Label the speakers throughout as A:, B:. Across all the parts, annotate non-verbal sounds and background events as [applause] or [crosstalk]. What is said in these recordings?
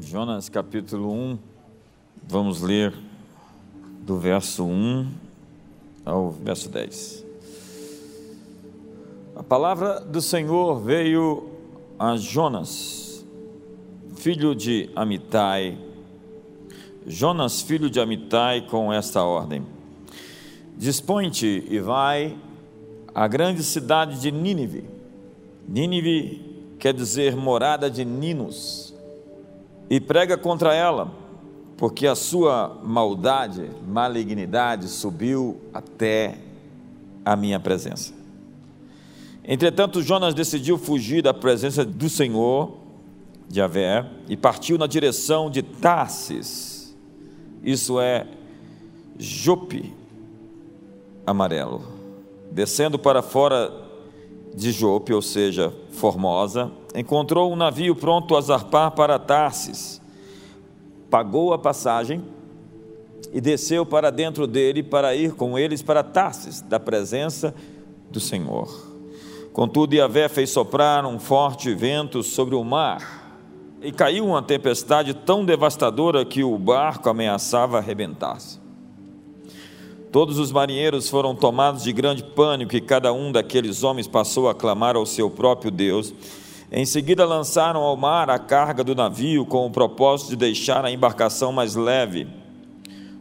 A: Jonas capítulo 1, vamos ler do verso 1 ao verso 10. A palavra do Senhor veio a Jonas, filho de Amitai. Jonas, filho de Amitai, com esta ordem: Dispõe-te e vai à grande cidade de Nínive. Nínive quer dizer morada de Ninos e prega contra ela, porque a sua maldade, malignidade subiu até a minha presença. Entretanto, Jonas decidiu fugir da presença do Senhor, de Avé, e partiu na direção de Tarsis, isso é Jope amarelo, descendo para fora de Jope, ou seja, Formosa, encontrou um navio pronto a zarpar para Tarsis. Pagou a passagem e desceu para dentro dele para ir com eles para Tarsis, da presença do Senhor. Contudo, Yahvé fez soprar um forte vento sobre o mar e caiu uma tempestade tão devastadora que o barco ameaçava arrebentar-se. Todos os marinheiros foram tomados de grande pânico e cada um daqueles homens passou a clamar ao seu próprio Deus. Em seguida, lançaram ao mar a carga do navio com o propósito de deixar a embarcação mais leve.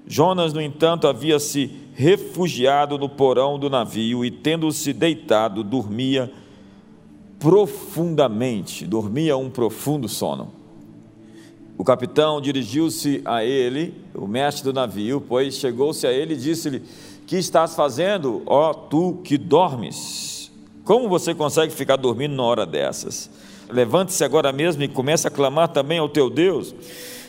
A: Jonas, no entanto, havia se refugiado no porão do navio e, tendo-se deitado, dormia profundamente, dormia um profundo sono. O capitão dirigiu-se a ele, o mestre do navio, pois chegou-se a ele e disse-lhe: Que estás fazendo, ó tu que dormes? Como você consegue ficar dormindo na hora dessas? Levante-se agora mesmo e comece a clamar também ao teu Deus.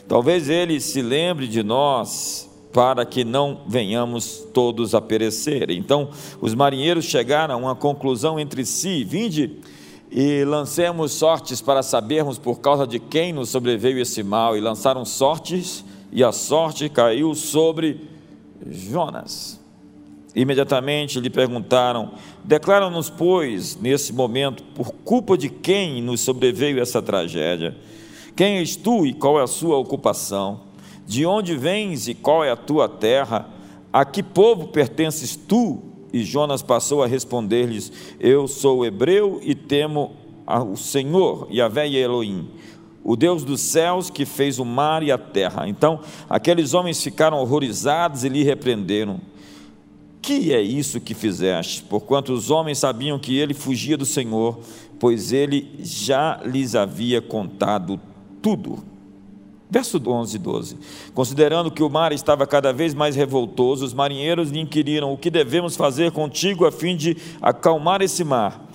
A: Talvez ele se lembre de nós para que não venhamos todos a perecer. Então os marinheiros chegaram a uma conclusão entre si: Vinde e lancemos sortes para sabermos por causa de quem nos sobreveio esse mal. E lançaram sortes, e a sorte caiu sobre Jonas. Imediatamente lhe perguntaram: Declara-nos, pois, nesse momento, por culpa de quem nos sobreveio essa tragédia? Quem és tu e qual é a sua ocupação? De onde vens e qual é a tua terra? A que povo pertences tu e Jonas passou a responder-lhes: Eu sou hebreu e temo ao Senhor, e Elohim, o Deus dos céus que fez o mar e a terra. Então aqueles homens ficaram horrorizados e lhe repreenderam: Que é isso que fizeste? Porquanto os homens sabiam que ele fugia do Senhor, pois ele já lhes havia contado tudo. Verso 11 e 12. Considerando que o mar estava cada vez mais revoltoso, os marinheiros lhe inquiriram: O que devemos fazer contigo a fim de acalmar esse mar?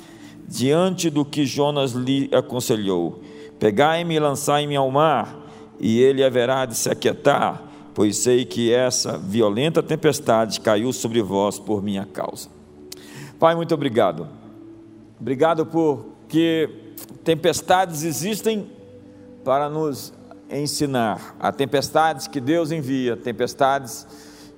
A: Diante do que Jonas lhe aconselhou: Pegai-me e lançai-me ao mar, e ele haverá de se aquietar, pois sei que essa violenta tempestade caiu sobre vós por minha causa. Pai, muito obrigado. Obrigado porque tempestades existem para nos ensinar. Há tempestades que Deus envia, tempestades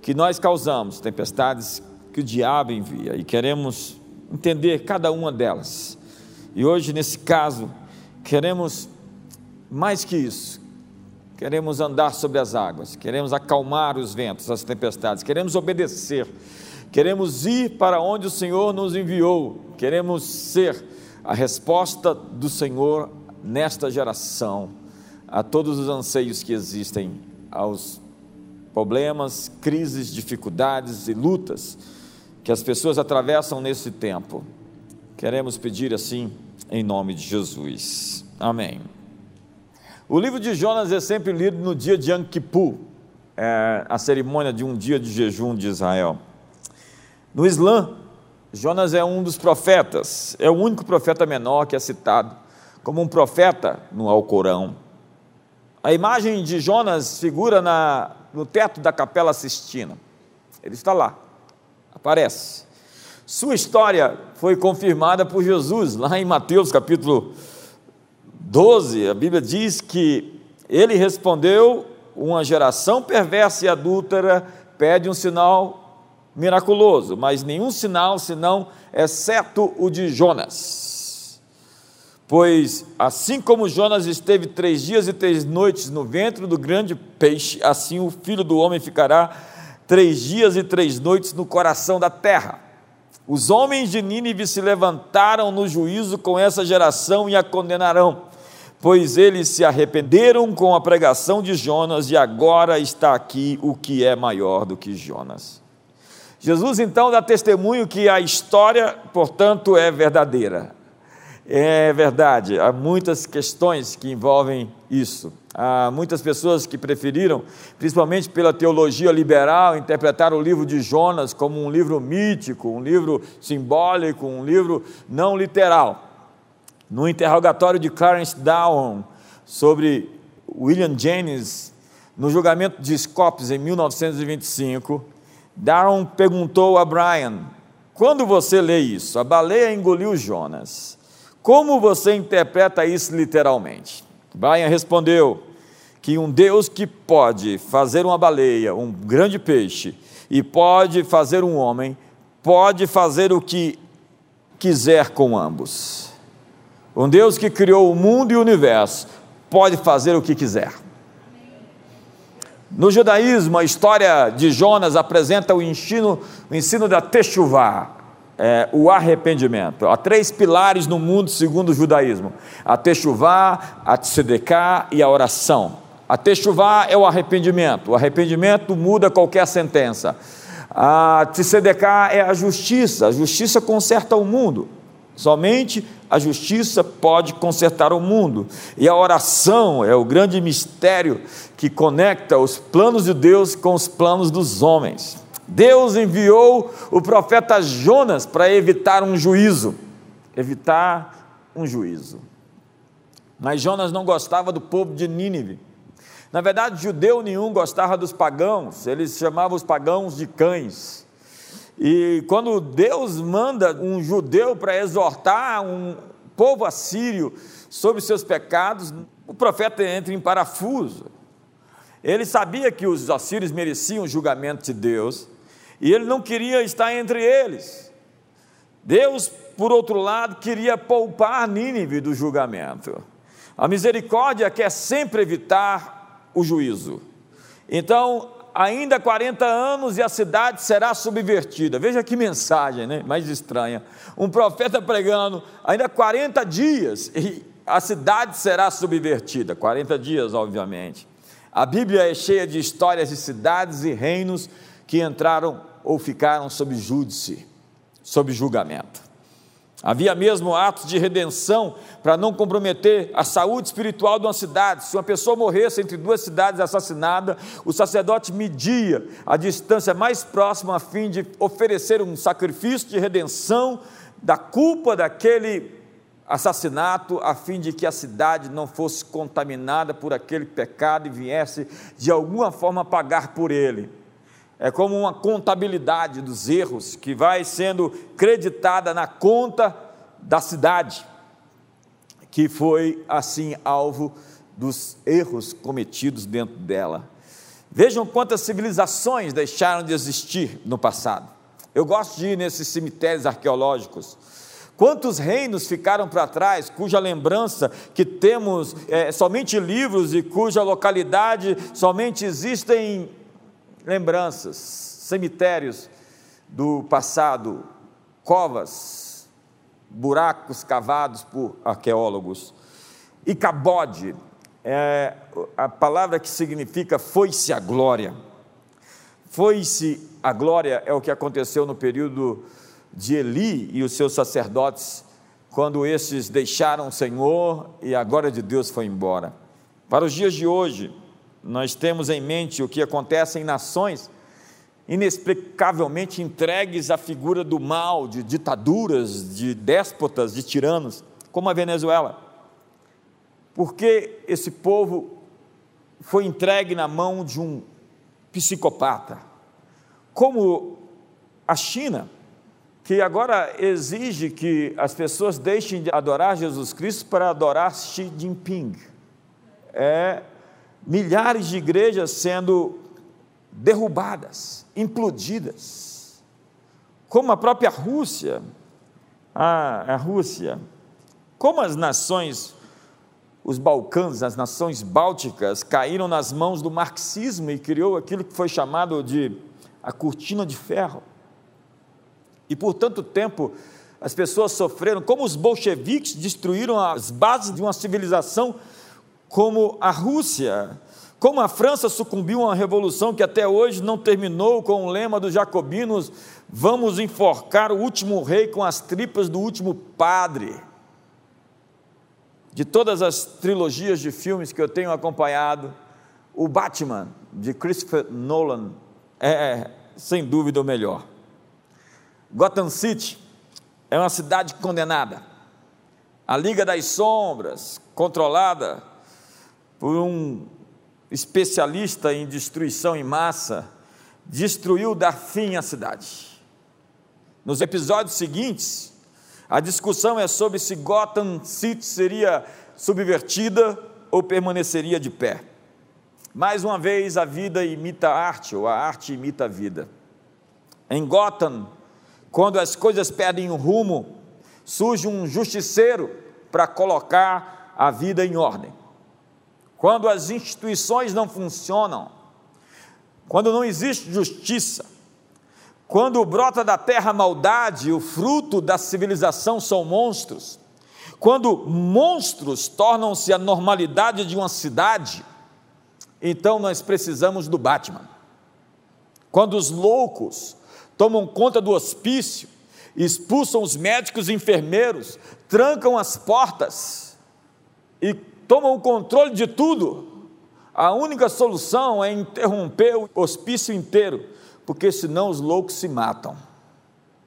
A: que nós causamos, tempestades que o diabo envia, e queremos entender cada uma delas. E hoje, nesse caso, queremos mais que isso, queremos andar sobre as águas, queremos acalmar os ventos, as tempestades, queremos obedecer, queremos ir para onde o Senhor nos enviou, queremos ser a resposta do Senhor nesta geração a todos os anseios que existem, aos problemas, crises, dificuldades e lutas que as pessoas atravessam nesse tempo. Queremos pedir assim em nome de Jesus. Amém. O livro de Jonas é sempre lido no dia de Yom é a cerimônia de um dia de jejum de Israel. No Islã, Jonas é um dos profetas, é o único profeta menor que é citado como um profeta no Alcorão. A imagem de Jonas figura na, no teto da Capela Sistina. Ele está lá, aparece. Sua história foi confirmada por Jesus, lá em Mateus capítulo 12. A Bíblia diz que ele respondeu: Uma geração perversa e adúltera pede um sinal miraculoso, mas nenhum sinal senão exceto o de Jonas. Pois assim como Jonas esteve três dias e três noites no ventre do grande peixe, assim o filho do homem ficará três dias e três noites no coração da terra. Os homens de Nínive se levantaram no juízo com essa geração e a condenarão, pois eles se arrependeram com a pregação de Jonas e agora está aqui o que é maior do que Jonas. Jesus então dá testemunho que a história, portanto, é verdadeira. É verdade, há muitas questões que envolvem isso. Há muitas pessoas que preferiram, principalmente pela teologia liberal, interpretar o livro de Jonas como um livro mítico, um livro simbólico, um livro não literal. No interrogatório de Clarence Down sobre William Jennings, no julgamento de Scopes em 1925, Darwin perguntou a Brian: quando você lê isso, a baleia engoliu Jonas. Como você interpreta isso literalmente? Brian respondeu que um Deus que pode fazer uma baleia, um grande peixe, e pode fazer um homem, pode fazer o que quiser com ambos. Um Deus que criou o mundo e o universo, pode fazer o que quiser. No judaísmo, a história de Jonas apresenta o ensino, o ensino da Teshuvah, é, o arrependimento. Há três pilares no mundo segundo o judaísmo: a techuvá, a tzedekah e a oração. A techuvá é o arrependimento. O arrependimento muda qualquer sentença. A tzedekah é a justiça. A justiça conserta o mundo. Somente a justiça pode consertar o mundo. E a oração é o grande mistério que conecta os planos de Deus com os planos dos homens. Deus enviou o profeta Jonas para evitar um juízo. Evitar um juízo. Mas Jonas não gostava do povo de Nínive. Na verdade, judeu nenhum gostava dos pagãos, eles chamavam os pagãos de cães. E quando Deus manda um judeu para exortar um povo assírio sobre seus pecados, o profeta entra em parafuso. Ele sabia que os assírios mereciam o julgamento de Deus, e ele não queria estar entre eles. Deus, por outro lado, queria poupar Nínive do julgamento. A misericórdia quer sempre evitar o juízo. Então, ainda 40 anos e a cidade será subvertida. Veja que mensagem, né? Mais estranha. Um profeta pregando, ainda 40 dias e a cidade será subvertida. 40 dias, obviamente. A Bíblia é cheia de histórias de cidades e reinos que entraram ou ficaram sob júdice, sob julgamento. Havia mesmo atos de redenção para não comprometer a saúde espiritual de uma cidade. Se uma pessoa morresse entre duas cidades assassinada, o sacerdote media a distância mais próxima a fim de oferecer um sacrifício de redenção da culpa daquele assassinato, a fim de que a cidade não fosse contaminada por aquele pecado e viesse de alguma forma pagar por ele é como uma contabilidade dos erros que vai sendo creditada na conta da cidade, que foi assim alvo dos erros cometidos dentro dela. Vejam quantas civilizações deixaram de existir no passado. Eu gosto de ir nesses cemitérios arqueológicos. Quantos reinos ficaram para trás, cuja lembrança que temos é, somente livros e cuja localidade somente existem lembranças, cemitérios do passado, covas, buracos cavados por arqueólogos. E cabode é a palavra que significa foi-se a glória. Foi-se a glória é o que aconteceu no período de Eli e os seus sacerdotes, quando esses deixaram o Senhor e a glória de Deus foi embora. Para os dias de hoje, nós temos em mente o que acontece em nações inexplicavelmente entregues à figura do mal, de ditaduras, de déspotas, de tiranos, como a Venezuela. Porque esse povo foi entregue na mão de um psicopata, como a China, que agora exige que as pessoas deixem de adorar Jesus Cristo para adorar Xi Jinping. É milhares de igrejas sendo derrubadas, implodidas, como a própria Rússia. Ah, a Rússia Como as nações, os Balcãs, as nações bálticas, caíram nas mãos do marxismo e criou aquilo que foi chamado de a cortina de ferro. E por tanto tempo as pessoas sofreram, como os bolcheviques destruíram as bases de uma civilização como a Rússia, como a França sucumbiu a uma revolução que até hoje não terminou com o lema dos jacobinos: vamos enforcar o último rei com as tripas do último padre. De todas as trilogias de filmes que eu tenho acompanhado, o Batman de Christopher Nolan é, sem dúvida, o melhor. Gotham City é uma cidade condenada. A Liga das Sombras, controlada por um especialista em destruição em massa, destruiu dar fim à cidade. Nos episódios seguintes, a discussão é sobre se Gotham City seria subvertida ou permaneceria de pé. Mais uma vez, a vida imita a arte, ou a arte imita a vida. Em Gotham, quando as coisas perdem o rumo, surge um justiceiro para colocar a vida em ordem. Quando as instituições não funcionam, quando não existe justiça, quando brota da terra maldade, o fruto da civilização são monstros, quando monstros tornam-se a normalidade de uma cidade, então nós precisamos do Batman. Quando os loucos tomam conta do hospício, expulsam os médicos e enfermeiros, trancam as portas e tomam o controle de tudo. A única solução é interromper o hospício inteiro, porque senão os loucos se matam.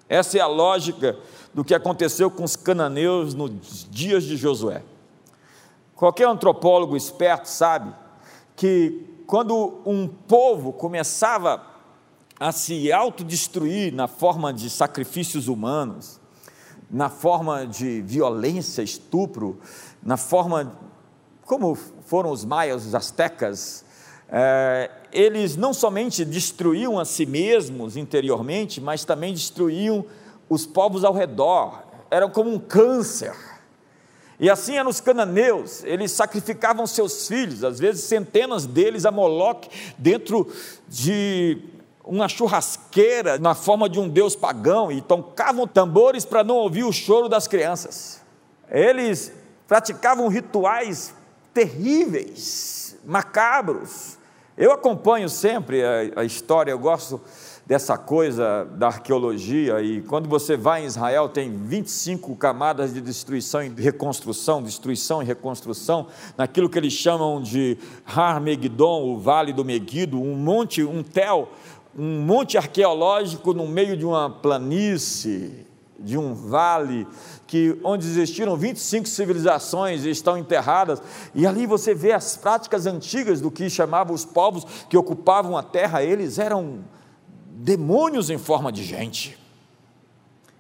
A: Essa é a lógica do que aconteceu com os cananeus nos dias de Josué. Qualquer antropólogo esperto sabe que quando um povo começava a se autodestruir na forma de sacrifícios humanos, na forma de violência, estupro, na forma como foram os maias, os astecas, é, eles não somente destruíam a si mesmos interiormente, mas também destruíam os povos ao redor, eram como um câncer. E assim eram os cananeus, eles sacrificavam seus filhos, às vezes centenas deles a Moloque, dentro de uma churrasqueira na forma de um deus pagão e tocavam tambores para não ouvir o choro das crianças. Eles praticavam rituais terríveis, macabros. Eu acompanho sempre a, a história, eu gosto dessa coisa da arqueologia, e quando você vai em Israel, tem 25 camadas de destruição e reconstrução, destruição e reconstrução, naquilo que eles chamam de Har Megidon, o Vale do Megido, um monte, um tel, um monte arqueológico no meio de uma planície, de um vale, que, onde existiram 25 civilizações e estão enterradas, e ali você vê as práticas antigas do que chamavam os povos que ocupavam a terra, eles eram demônios em forma de gente.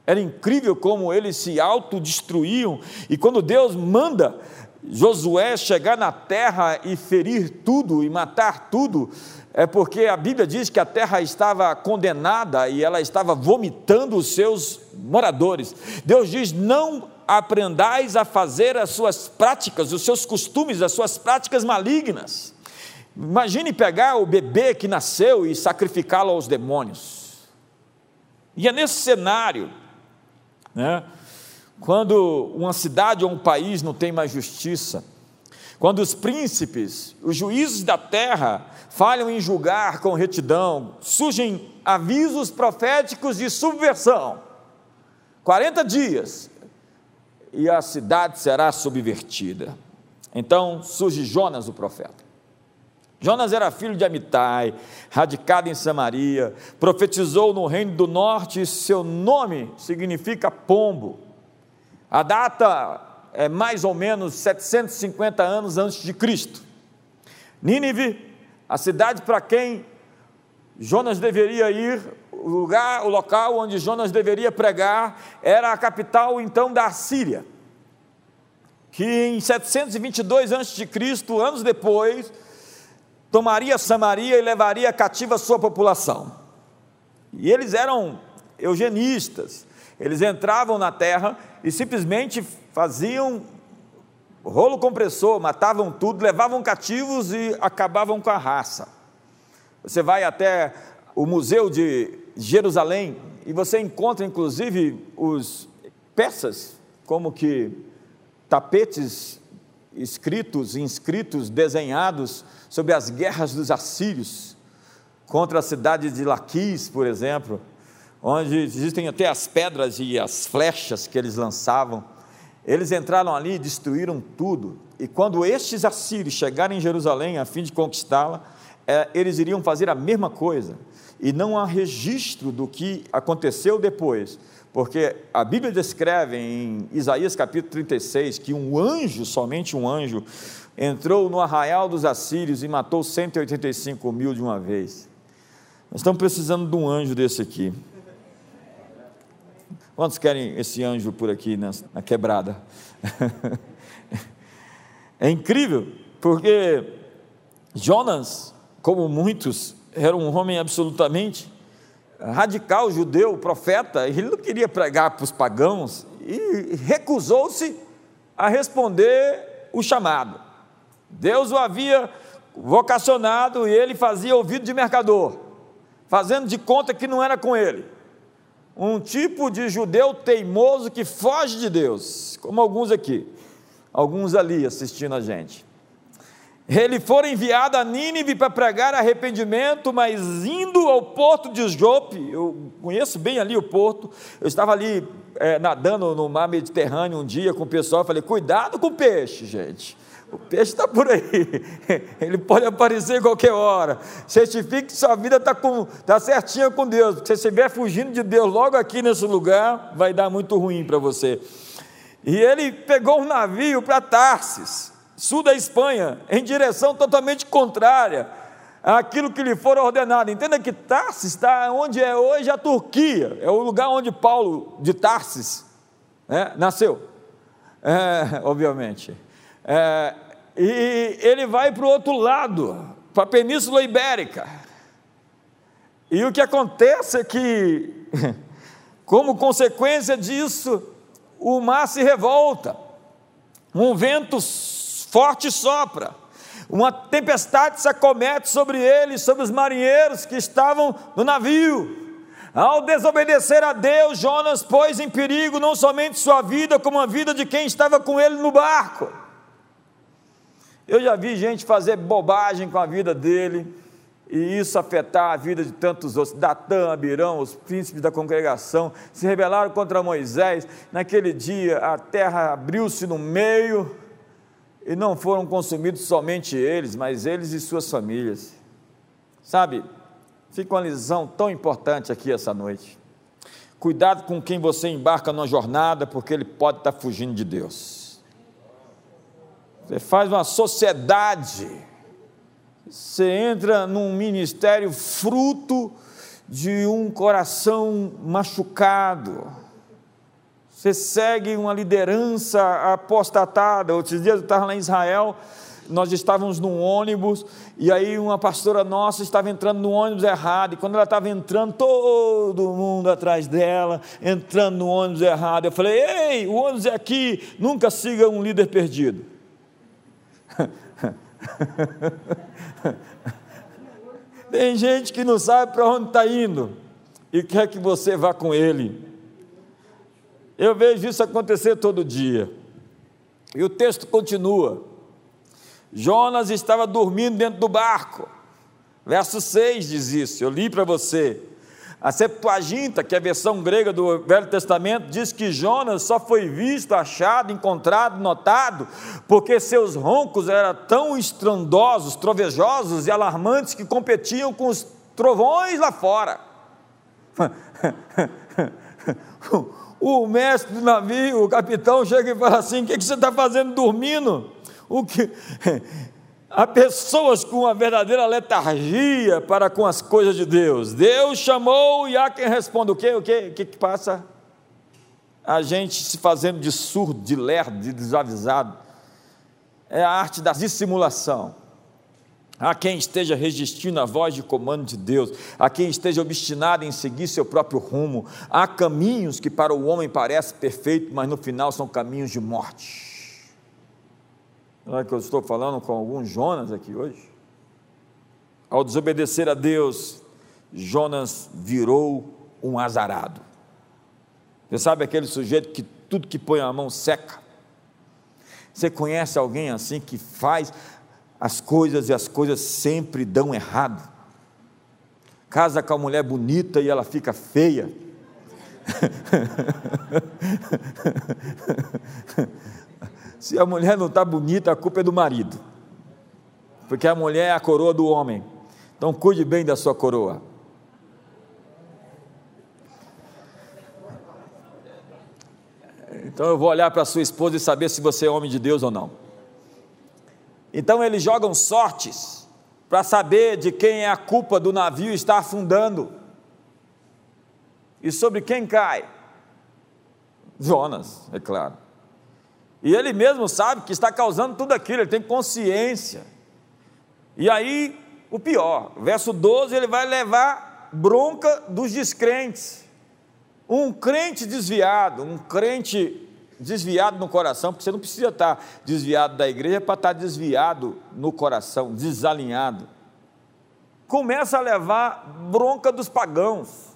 A: Era incrível como eles se autodestruíam, e quando Deus manda Josué chegar na terra e ferir tudo e matar tudo, é porque a Bíblia diz que a terra estava condenada e ela estava vomitando os seus moradores. Deus diz: não aprendais a fazer as suas práticas, os seus costumes, as suas práticas malignas. Imagine pegar o bebê que nasceu e sacrificá-lo aos demônios. E é nesse cenário, né, quando uma cidade ou um país não tem mais justiça, quando os príncipes, os juízes da terra, falham em julgar com retidão, surgem avisos proféticos de subversão. 40 dias e a cidade será subvertida. Então surge Jonas, o profeta. Jonas era filho de Amitai, radicado em Samaria, profetizou no reino do norte, e seu nome significa pombo. A data é mais ou menos 750 anos antes de Cristo. Nínive a cidade para quem Jonas deveria ir, o lugar, o local onde Jonas deveria pregar, era a capital então da Síria, que em 722 a.C., anos depois, tomaria Samaria e levaria cativa sua população. E eles eram eugenistas, eles entravam na terra e simplesmente faziam rolo compressor, matavam tudo, levavam cativos e acabavam com a raça. Você vai até o Museu de Jerusalém e você encontra inclusive os peças como que tapetes escritos, inscritos, desenhados sobre as guerras dos assírios contra a cidade de Laquis, por exemplo, onde existem até as pedras e as flechas que eles lançavam. Eles entraram ali e destruíram tudo. E quando estes assírios chegarem em Jerusalém a fim de conquistá-la, é, eles iriam fazer a mesma coisa. E não há registro do que aconteceu depois, porque a Bíblia descreve em Isaías capítulo 36 que um anjo, somente um anjo, entrou no arraial dos assírios e matou 185 mil de uma vez. Nós estamos precisando de um anjo desse aqui. Quantos querem esse anjo por aqui na, na quebrada? [laughs] é incrível, porque Jonas, como muitos, era um homem absolutamente radical, judeu, profeta, ele não queria pregar para os pagãos e recusou-se a responder o chamado. Deus o havia vocacionado e ele fazia ouvido de mercador fazendo de conta que não era com ele. Um tipo de judeu teimoso que foge de Deus, como alguns aqui, alguns ali assistindo a gente. Ele foi enviado a Nínive para pregar arrependimento, mas indo ao porto de Jope, eu conheço bem ali o porto, eu estava ali é, nadando no mar Mediterrâneo um dia com o pessoal, falei, cuidado com o peixe, gente. O peixe está por aí, [laughs] ele pode aparecer qualquer hora. Certifique que sua vida está tá certinha com Deus, se você estiver fugindo de Deus logo aqui nesse lugar, vai dar muito ruim para você. E ele pegou um navio para Tarsis, sul da Espanha, em direção totalmente contrária àquilo que lhe for ordenado. Entenda que Tarsis está onde é hoje a Turquia, é o lugar onde Paulo de Tarsis né, nasceu, é, obviamente. É, e ele vai para o outro lado, para a Península Ibérica. E o que acontece é que, [laughs] como consequência disso, o mar se revolta, um vento forte sopra, uma tempestade se acomete sobre ele, sobre os marinheiros que estavam no navio. Ao desobedecer a Deus, Jonas pôs em perigo não somente sua vida, como a vida de quem estava com ele no barco. Eu já vi gente fazer bobagem com a vida dele, e isso afetar a vida de tantos outros. Datã, Abirão, os príncipes da congregação, se rebelaram contra Moisés. Naquele dia a terra abriu-se no meio, e não foram consumidos somente eles, mas eles e suas famílias. Sabe, fica uma lição tão importante aqui essa noite. Cuidado com quem você embarca numa jornada, porque ele pode estar fugindo de Deus. Você faz uma sociedade, você entra num ministério fruto de um coração machucado. Você segue uma liderança apostatada. Outros dias eu estava lá em Israel, nós estávamos num ônibus, e aí uma pastora nossa estava entrando no ônibus errado, e quando ela estava entrando, todo mundo atrás dela, entrando no ônibus errado. Eu falei: Ei, o ônibus é aqui, nunca siga um líder perdido. [laughs] Tem gente que não sabe para onde está indo e quer que você vá com ele. Eu vejo isso acontecer todo dia. E o texto continua. Jonas estava dormindo dentro do barco. Verso 6 diz isso, eu li para você. A Septuaginta, que é a versão grega do Velho Testamento, diz que Jonas só foi visto, achado, encontrado, notado, porque seus roncos eram tão estrondosos, trovejosos e alarmantes que competiam com os trovões lá fora. [laughs] o mestre do navio, o capitão, chega e fala assim: O que você está fazendo dormindo? O que? [laughs] Há pessoas com uma verdadeira letargia para com as coisas de Deus. Deus chamou e há quem responda o quê? O quê? O que, que passa? A gente se fazendo de surdo, de lerdo, de desavisado. É a arte da dissimulação. Há quem esteja resistindo à voz de comando de Deus, há quem esteja obstinado em seguir seu próprio rumo. Há caminhos que para o homem parecem perfeitos, mas no final são caminhos de morte. É que eu estou falando com alguns Jonas aqui hoje? Ao desobedecer a Deus, Jonas virou um azarado. Você sabe aquele sujeito que tudo que põe a mão seca? Você conhece alguém assim que faz as coisas e as coisas sempre dão errado. Casa com a mulher bonita e ela fica feia. [laughs] Se a mulher não está bonita, a culpa é do marido. Porque a mulher é a coroa do homem. Então cuide bem da sua coroa. Então eu vou olhar para a sua esposa e saber se você é homem de Deus ou não. Então eles jogam sortes para saber de quem é a culpa do navio estar afundando. E sobre quem cai? Jonas, é claro. E ele mesmo sabe que está causando tudo aquilo, ele tem consciência. E aí, o pior, verso 12, ele vai levar bronca dos descrentes. Um crente desviado, um crente desviado no coração, porque você não precisa estar desviado da igreja para estar desviado no coração, desalinhado. Começa a levar bronca dos pagãos.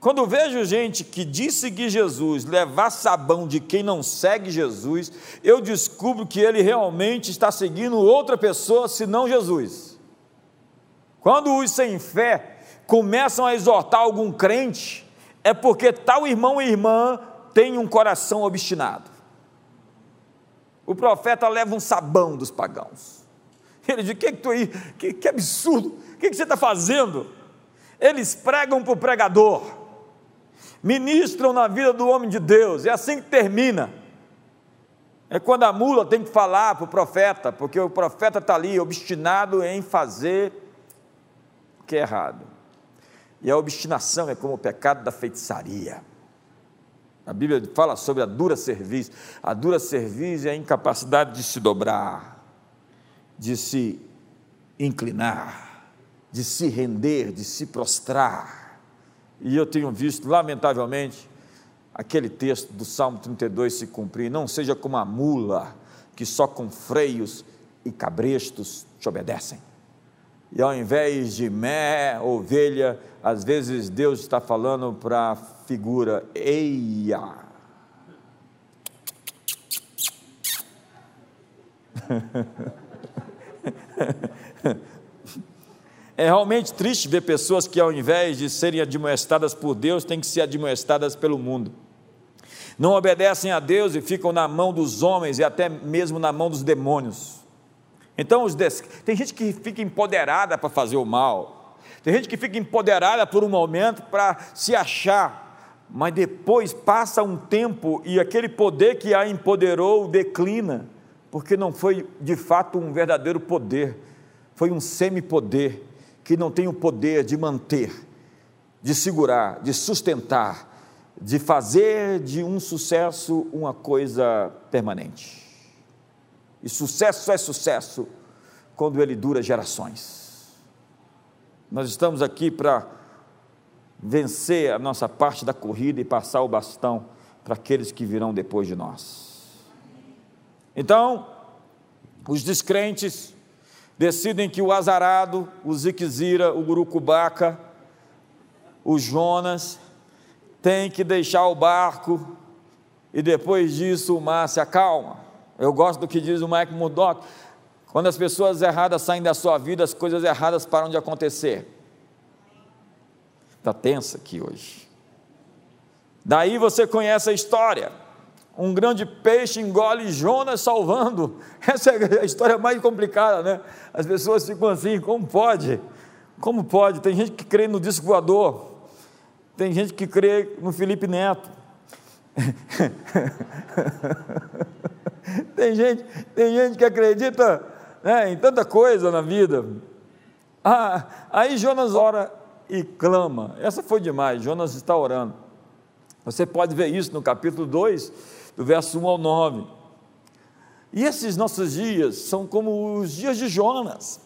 A: Quando vejo gente que diz seguir Jesus levar sabão de quem não segue Jesus, eu descubro que ele realmente está seguindo outra pessoa senão Jesus. Quando os sem fé começam a exortar algum crente, é porque tal irmão e irmã tem um coração obstinado. O profeta leva um sabão dos pagãos. Ele diz: que, que, tu aí, que, que absurdo, o que, que você está fazendo? Eles pregam para o pregador, ministram na vida do homem de Deus, é assim que termina. É quando a mula tem que falar para o profeta, porque o profeta está ali obstinado em fazer o que é errado. E a obstinação é como o pecado da feitiçaria. A Bíblia fala sobre a dura cerviz. A dura cerviz é a incapacidade de se dobrar, de se inclinar, de se render, de se prostrar. E eu tenho visto, lamentavelmente, aquele texto do Salmo 32 se cumprir. Não seja como a mula que só com freios e cabrestos te obedecem. E ao invés de mé, ovelha, às vezes Deus está falando para a figura eia. [laughs] É realmente triste ver pessoas que, ao invés de serem admoestadas por Deus, têm que ser admoestadas pelo mundo. Não obedecem a Deus e ficam na mão dos homens e até mesmo na mão dos demônios. Então, des... tem gente que fica empoderada para fazer o mal, tem gente que fica empoderada por um momento para se achar, mas depois passa um tempo e aquele poder que a empoderou declina, porque não foi de fato um verdadeiro poder, foi um semi-poder que não tem o poder de manter, de segurar, de sustentar, de fazer de um sucesso uma coisa permanente. E sucesso é sucesso quando ele dura gerações. Nós estamos aqui para vencer a nossa parte da corrida e passar o bastão para aqueles que virão depois de nós. Então, os descrentes decidem que o azarado, o Ziquezira, o Gurucubaca, o Jonas, tem que deixar o barco e depois disso o mar se acalma. Eu gosto do que diz o Mike Murdock. Quando as pessoas erradas saem da sua vida, as coisas erradas param de acontecer. Está tensa aqui hoje. Daí você conhece a história. Um grande peixe engole Jonas salvando. [laughs] Essa é a história mais complicada, né? As pessoas ficam assim: como pode? Como pode? Tem gente que crê no disco voador, tem gente que crê no Felipe Neto. [laughs] tem, gente, tem gente que acredita né, em tanta coisa na vida. Ah, aí Jonas ora e clama. Essa foi demais, Jonas está orando. Você pode ver isso no capítulo 2, do verso 1 ao 9. E esses nossos dias são como os dias de Jonas.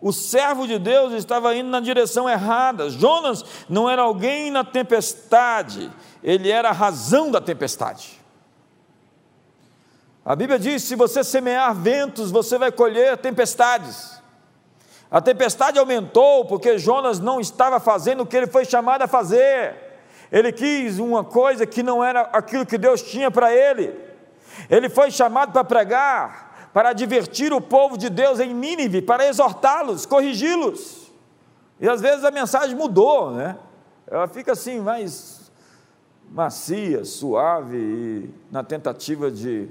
A: O servo de Deus estava indo na direção errada. Jonas não era alguém na tempestade, ele era a razão da tempestade. A Bíblia diz: se você semear ventos, você vai colher tempestades. A tempestade aumentou porque Jonas não estava fazendo o que ele foi chamado a fazer. Ele quis uma coisa que não era aquilo que Deus tinha para ele. Ele foi chamado para pregar, para divertir o povo de Deus em Nínive, para exortá-los, corrigi-los. E às vezes a mensagem mudou, né? Ela fica assim mais macia, suave e na tentativa de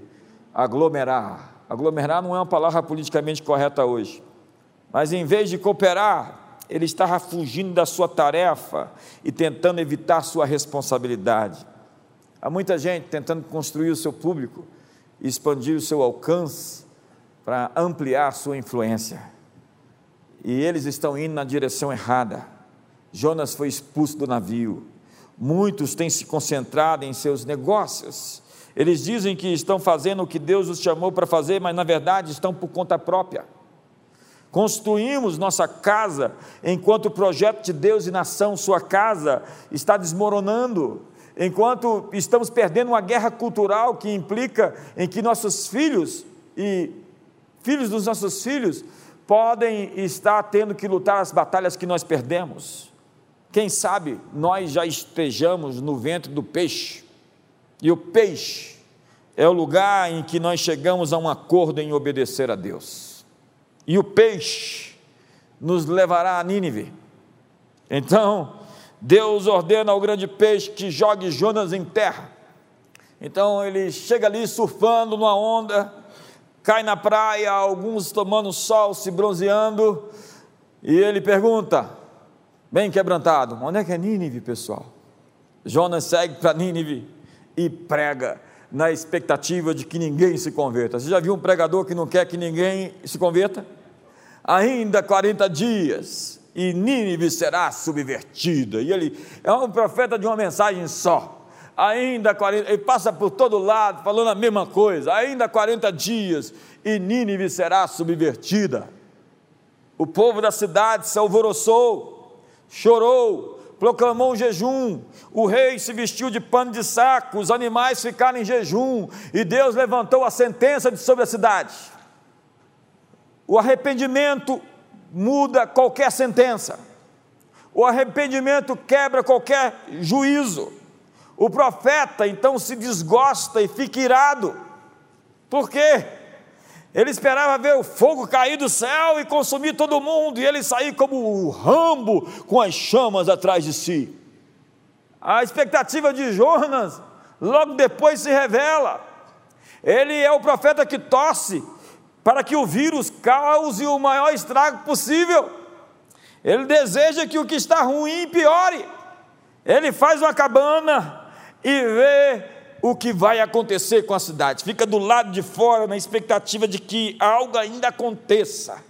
A: aglomerar. Aglomerar não é uma palavra politicamente correta hoje. Mas em vez de cooperar, ele estava fugindo da sua tarefa e tentando evitar sua responsabilidade. Há muita gente tentando construir o seu público, expandir o seu alcance para ampliar sua influência. E eles estão indo na direção errada. Jonas foi expulso do navio. Muitos têm se concentrado em seus negócios. Eles dizem que estão fazendo o que Deus os chamou para fazer, mas na verdade estão por conta própria. Construímos nossa casa enquanto o projeto de Deus e nação, sua casa, está desmoronando, enquanto estamos perdendo uma guerra cultural que implica em que nossos filhos e filhos dos nossos filhos podem estar tendo que lutar as batalhas que nós perdemos. Quem sabe nós já estejamos no ventre do peixe, e o peixe é o lugar em que nós chegamos a um acordo em obedecer a Deus e o peixe nos levará a Nínive. Então, Deus ordena ao grande peixe que jogue Jonas em terra. Então ele chega ali surfando numa onda, cai na praia, alguns tomando sol, se bronzeando, e ele pergunta, bem quebrantado: onde é que é Nínive, pessoal? Jonas segue para Nínive e prega na expectativa de que ninguém se converta. Você já viu um pregador que não quer que ninguém se converta? ainda 40 dias e Nínive será subvertida. E ele é um profeta de uma mensagem só. Ainda 40, ele passa por todo lado falando a mesma coisa. Ainda 40 dias e Nínive será subvertida. O povo da cidade se alvoroçou, chorou, proclamou um jejum. O rei se vestiu de pano de saco, os animais ficaram em jejum, e Deus levantou a sentença sobre a cidade. O arrependimento muda qualquer sentença. O arrependimento quebra qualquer juízo. O profeta então se desgosta e fica irado. Por quê? Ele esperava ver o fogo cair do céu e consumir todo mundo, e ele sair como o rambo com as chamas atrás de si. A expectativa de Jonas logo depois se revela. Ele é o profeta que torce para que o vírus cause o maior estrago possível. Ele deseja que o que está ruim piore. Ele faz uma cabana e vê o que vai acontecer com a cidade. Fica do lado de fora na expectativa de que algo ainda aconteça.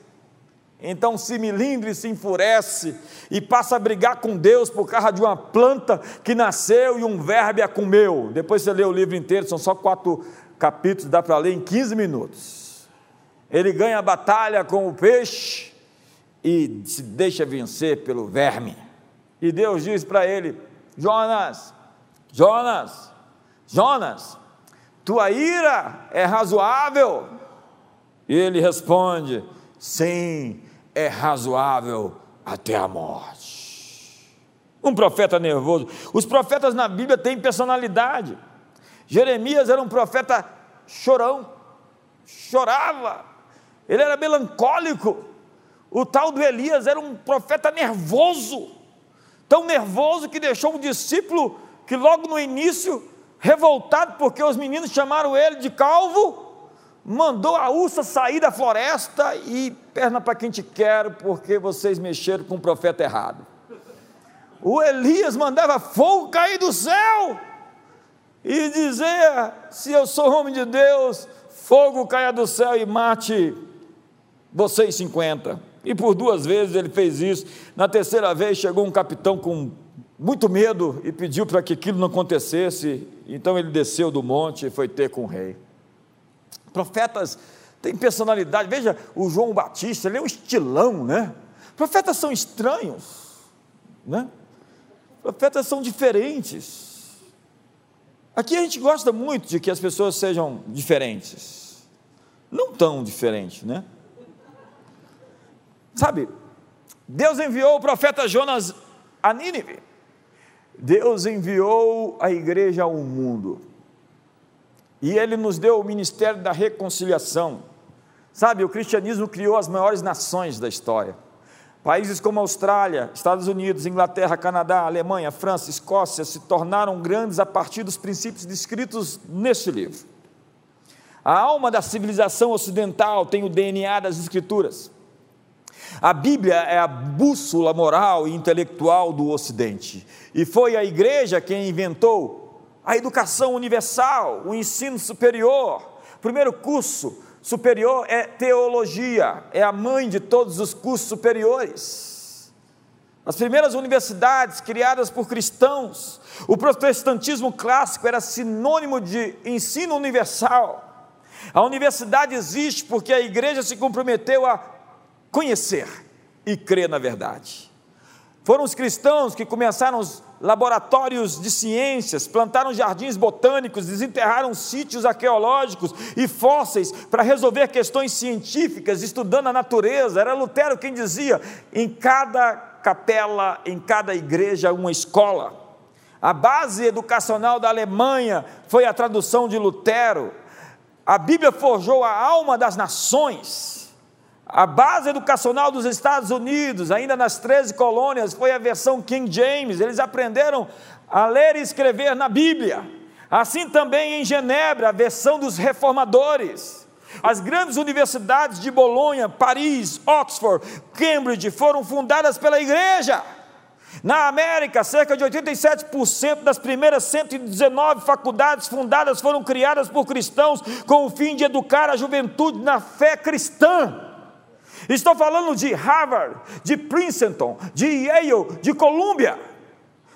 A: Então se milindre, se enfurece e passa a brigar com Deus por causa de uma planta que nasceu e um verme a comeu. Depois você lê o livro inteiro, são só quatro capítulos, dá para ler em 15 minutos ele ganha a batalha com o peixe e se deixa vencer pelo verme. E Deus diz para ele: Jonas, Jonas, Jonas, tua ira é razoável? E ele responde: Sim, é razoável até a morte. Um profeta nervoso. Os profetas na Bíblia têm personalidade. Jeremias era um profeta chorão, chorava, ele era melancólico. O tal do Elias era um profeta nervoso, tão nervoso que deixou um discípulo que logo no início, revoltado porque os meninos chamaram ele de calvo, mandou a ursa sair da floresta e perna para quem te quer, porque vocês mexeram com o profeta errado. O Elias mandava fogo cair do céu e dizer: se eu sou homem de Deus, fogo caia do céu e mate vocês 50. E por duas vezes ele fez isso. Na terceira vez chegou um capitão com muito medo e pediu para que aquilo não acontecesse. Então ele desceu do monte e foi ter com o rei. Profetas tem personalidade. Veja o João Batista, ele é um estilão, né? Profetas são estranhos, né? Profetas são diferentes. Aqui a gente gosta muito de que as pessoas sejam diferentes, não tão diferentes, né? Sabe, Deus enviou o profeta Jonas a Nínive. Deus enviou a igreja ao mundo. E ele nos deu o ministério da reconciliação. Sabe, o cristianismo criou as maiores nações da história. Países como Austrália, Estados Unidos, Inglaterra, Canadá, Alemanha, França, Escócia se tornaram grandes a partir dos princípios descritos neste livro. A alma da civilização ocidental tem o DNA das Escrituras. A Bíblia é a bússola moral e intelectual do Ocidente. E foi a igreja quem inventou a educação universal, o ensino superior. O primeiro curso superior é teologia, é a mãe de todos os cursos superiores. As primeiras universidades criadas por cristãos, o protestantismo clássico era sinônimo de ensino universal. A universidade existe porque a igreja se comprometeu a conhecer e crer na verdade. Foram os cristãos que começaram os laboratórios de ciências, plantaram jardins botânicos, desenterraram sítios arqueológicos e fósseis para resolver questões científicas, estudando a natureza. Era Lutero quem dizia: em cada capela, em cada igreja, uma escola. A base educacional da Alemanha foi a tradução de Lutero. A Bíblia forjou a alma das nações. A base educacional dos Estados Unidos, ainda nas 13 colônias, foi a versão King James. Eles aprenderam a ler e escrever na Bíblia. Assim também em Genebra, a versão dos reformadores. As grandes universidades de Bolonha, Paris, Oxford, Cambridge foram fundadas pela igreja. Na América, cerca de 87% das primeiras 119 faculdades fundadas foram criadas por cristãos com o fim de educar a juventude na fé cristã. Estou falando de Harvard, de Princeton, de Yale, de Columbia.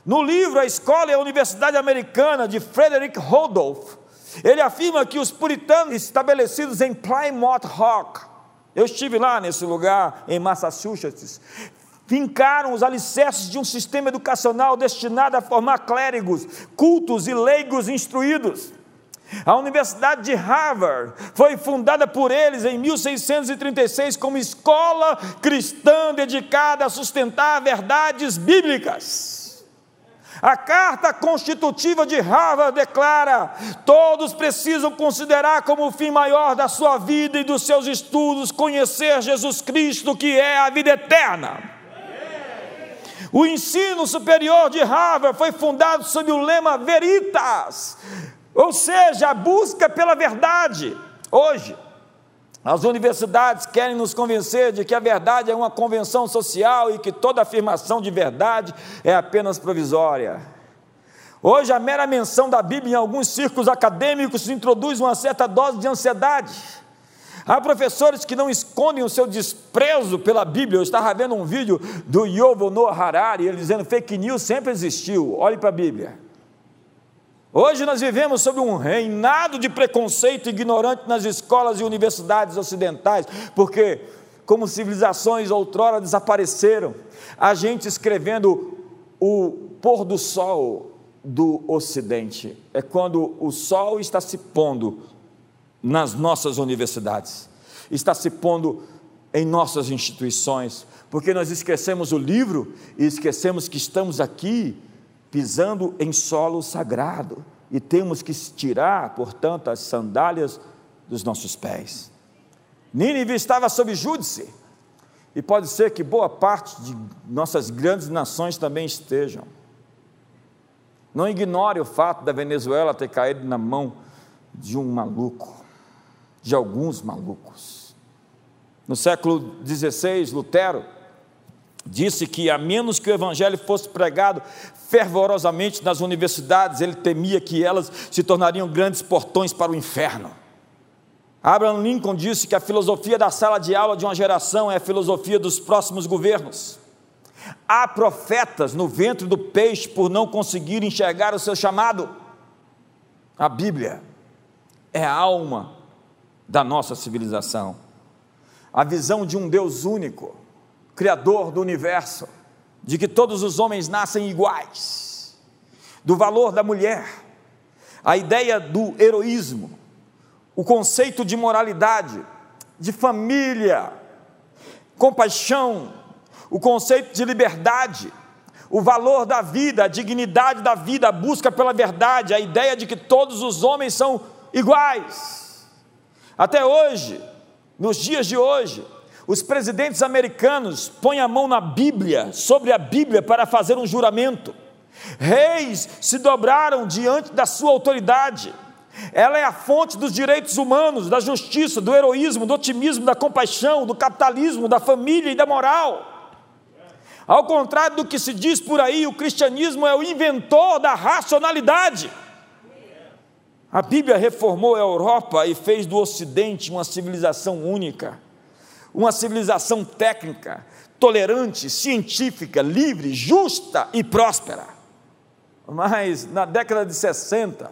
A: No livro A Escola e a Universidade Americana, de Frederick Randolph, ele afirma que os puritanos estabelecidos em Plymouth Rock, eu estive lá nesse lugar, em Massachusetts, fincaram os alicerces de um sistema educacional destinado a formar clérigos, cultos e leigos instruídos. A Universidade de Harvard foi fundada por eles em 1636 como escola cristã dedicada a sustentar verdades bíblicas. A carta constitutiva de Harvard declara: todos precisam considerar como o fim maior da sua vida e dos seus estudos conhecer Jesus Cristo, que é a vida eterna. O ensino superior de Harvard foi fundado sob o lema Veritas, ou seja, a busca pela verdade. Hoje, as universidades querem nos convencer de que a verdade é uma convenção social e que toda afirmação de verdade é apenas provisória. Hoje, a mera menção da Bíblia em alguns círculos acadêmicos introduz uma certa dose de ansiedade. Há professores que não escondem o seu desprezo pela Bíblia. Eu estava vendo um vídeo do Noah Harari, ele dizendo fake news sempre existiu. Olhe para a Bíblia. Hoje nós vivemos sob um reinado de preconceito ignorante nas escolas e universidades ocidentais, porque, como civilizações outrora desapareceram, a gente escrevendo o pôr do sol do Ocidente. É quando o sol está se pondo nas nossas universidades, está se pondo em nossas instituições, porque nós esquecemos o livro e esquecemos que estamos aqui pisando em solo sagrado e temos que tirar, portanto, as sandálias dos nossos pés. Nínive estava sob júdice, e pode ser que boa parte de nossas grandes nações também estejam. Não ignore o fato da Venezuela ter caído na mão de um maluco, de alguns malucos. No século XVI, Lutero disse que, a menos que o evangelho fosse pregado fervorosamente nas universidades, ele temia que elas se tornariam grandes portões para o inferno. Abraham Lincoln disse que a filosofia da sala de aula de uma geração é a filosofia dos próximos governos. Há profetas no ventre do peixe por não conseguir enxergar o seu chamado. A Bíblia é a alma da nossa civilização. A visão de um Deus único, Criador do universo, de que todos os homens nascem iguais, do valor da mulher, a ideia do heroísmo, o conceito de moralidade, de família, compaixão, o conceito de liberdade, o valor da vida, a dignidade da vida, a busca pela verdade, a ideia de que todos os homens são iguais. Até hoje, nos dias de hoje, os presidentes americanos põem a mão na Bíblia, sobre a Bíblia, para fazer um juramento. Reis se dobraram diante da sua autoridade. Ela é a fonte dos direitos humanos, da justiça, do heroísmo, do otimismo, da compaixão, do capitalismo, da família e da moral. Ao contrário do que se diz por aí, o cristianismo é o inventor da racionalidade. A Bíblia reformou a Europa e fez do Ocidente uma civilização única, uma civilização técnica, tolerante, científica, livre, justa e próspera. Mas na década de 60,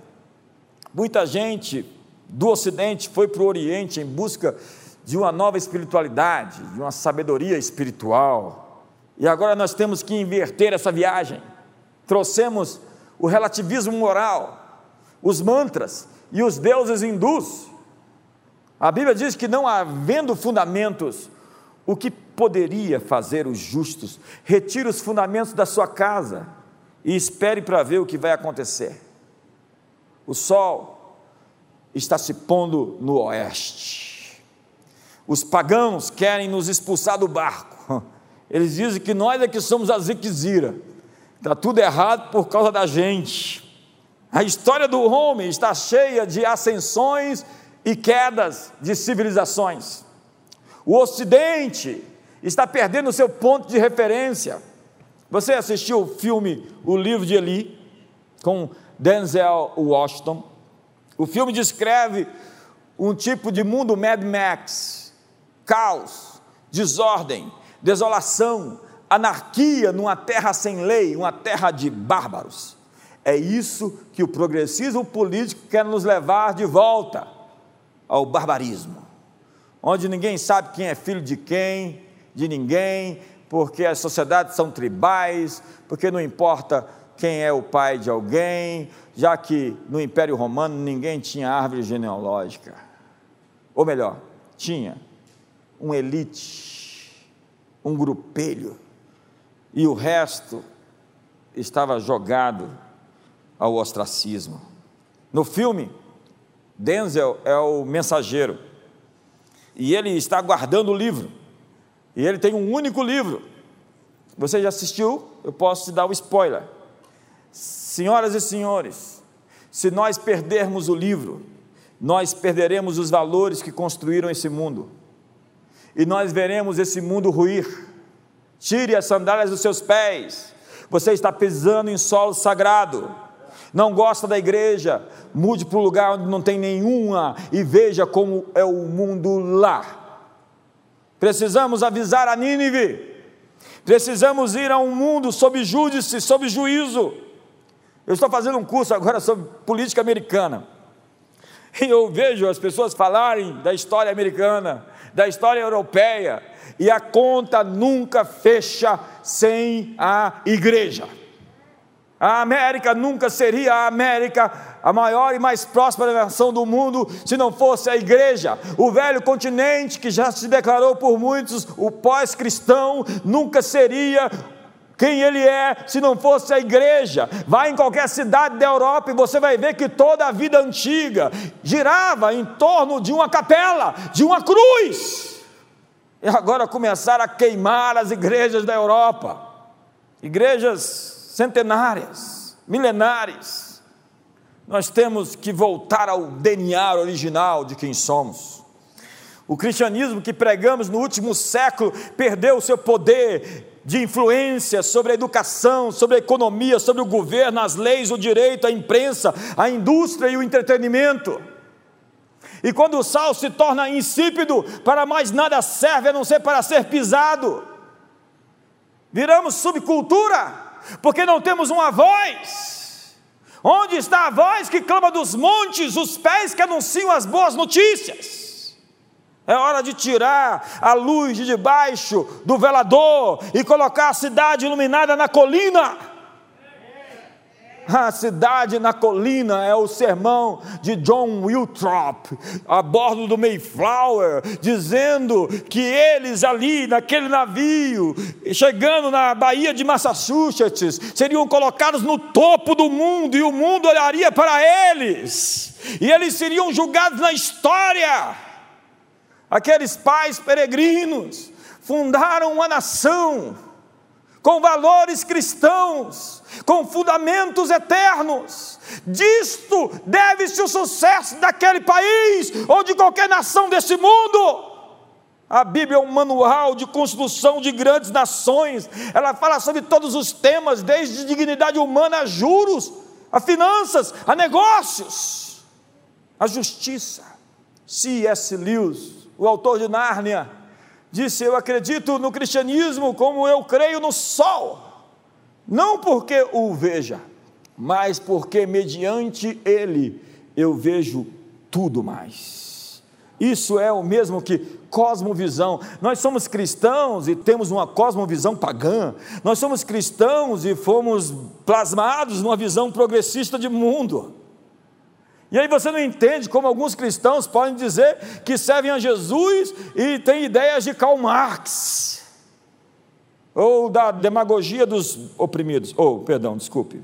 A: muita gente do Ocidente foi para o Oriente em busca de uma nova espiritualidade, de uma sabedoria espiritual. E agora nós temos que inverter essa viagem. Trouxemos o relativismo moral, os mantras e os deuses hindus. A Bíblia diz que não havendo fundamentos, o que poderia fazer os justos? Retire os fundamentos da sua casa e espere para ver o que vai acontecer. O sol está se pondo no oeste. Os pagãos querem nos expulsar do barco. [laughs] Eles dizem que nós é que somos a ziquezira. Está tudo errado por causa da gente. A história do homem está cheia de ascensões e quedas de civilizações. O Ocidente está perdendo seu ponto de referência. Você assistiu o filme O Livro de Eli, com Denzel Washington? O filme descreve um tipo de mundo Mad Max, caos, desordem, desolação, anarquia numa terra sem lei, uma terra de bárbaros. É isso que o progressismo político quer nos levar de volta ao barbarismo, onde ninguém sabe quem é filho de quem, de ninguém, porque as sociedades são tribais, porque não importa quem é o pai de alguém, já que no Império Romano ninguém tinha árvore genealógica. Ou melhor, tinha um elite, um grupelho, e o resto estava jogado ao ostracismo. No filme, Denzel é o mensageiro, e ele está guardando o livro. E ele tem um único livro. Você já assistiu? Eu posso te dar o um spoiler. Senhoras e senhores, se nós perdermos o livro, nós perderemos os valores que construíram esse mundo. E nós veremos esse mundo ruir. Tire as sandálias dos seus pés. Você está pisando em solo sagrado. Não gosta da igreja? Mude para um lugar onde não tem nenhuma e veja como é o mundo lá. Precisamos avisar a Nínive. Precisamos ir a um mundo sob júdice, sob juízo. Eu estou fazendo um curso agora sobre política americana. E eu vejo as pessoas falarem da história americana, da história europeia, e a conta nunca fecha sem a igreja. A América nunca seria a América, a maior e mais próspera nação do mundo, se não fosse a igreja. O velho continente, que já se declarou por muitos o pós-cristão, nunca seria quem ele é se não fosse a igreja. Vai em qualquer cidade da Europa e você vai ver que toda a vida antiga girava em torno de uma capela, de uma cruz. E agora começaram a queimar as igrejas da Europa. Igrejas centenárias, milenares. Nós temos que voltar ao DNA original de quem somos. O cristianismo que pregamos no último século perdeu o seu poder de influência sobre a educação, sobre a economia, sobre o governo, as leis, o direito, a imprensa, a indústria e o entretenimento. E quando o sal se torna insípido, para mais nada serve a não ser para ser pisado. Viramos subcultura porque não temos uma voz. Onde está a voz que clama dos montes, os pés que anunciam as boas notícias? É hora de tirar a luz de debaixo do velador e colocar a cidade iluminada na colina. A cidade na colina é o sermão de John Wiltrop, a bordo do Mayflower, dizendo que eles ali, naquele navio, chegando na Baía de Massachusetts, seriam colocados no topo do mundo e o mundo olharia para eles, e eles seriam julgados na história. Aqueles pais peregrinos fundaram uma nação com valores cristãos, com fundamentos eternos. Disto deve-se o sucesso daquele país ou de qualquer nação desse mundo. A Bíblia é um manual de construção de grandes nações. Ela fala sobre todos os temas, desde dignidade humana a juros, a finanças, a negócios, a justiça. C.S. Lewis, o autor de Nárnia, disse: Eu acredito no cristianismo como eu creio no sol, não porque o veja, mas porque mediante ele eu vejo tudo mais. Isso é o mesmo que cosmovisão. Nós somos cristãos e temos uma cosmovisão pagã. Nós somos cristãos e fomos plasmados numa visão progressista de mundo. E aí você não entende como alguns cristãos podem dizer que servem a Jesus e têm ideias de Karl Marx, ou da demagogia dos oprimidos, ou, oh, perdão, desculpe.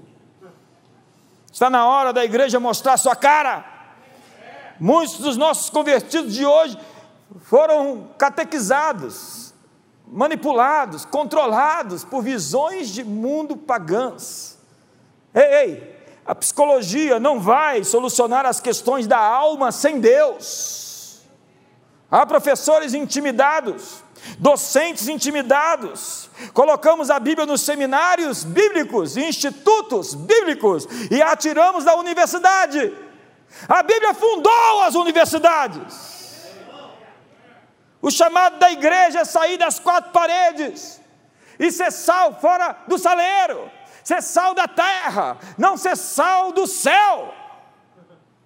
A: Está na hora da igreja mostrar sua cara. Muitos dos nossos convertidos de hoje foram catequizados, manipulados, controlados por visões de mundo pagãs. Ei, ei, a psicologia não vai solucionar as questões da alma sem Deus. Há professores intimidados, docentes intimidados. Colocamos a Bíblia nos seminários bíblicos, institutos bíblicos e a atiramos da universidade. A Bíblia fundou as universidades. O chamado da igreja é sair das quatro paredes e ser sal fora do saleiro ser sal da terra, não ser sal do céu.